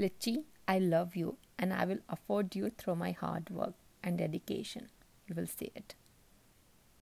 Litchi, I love you and I will afford you through my hard work and dedication. You will see it.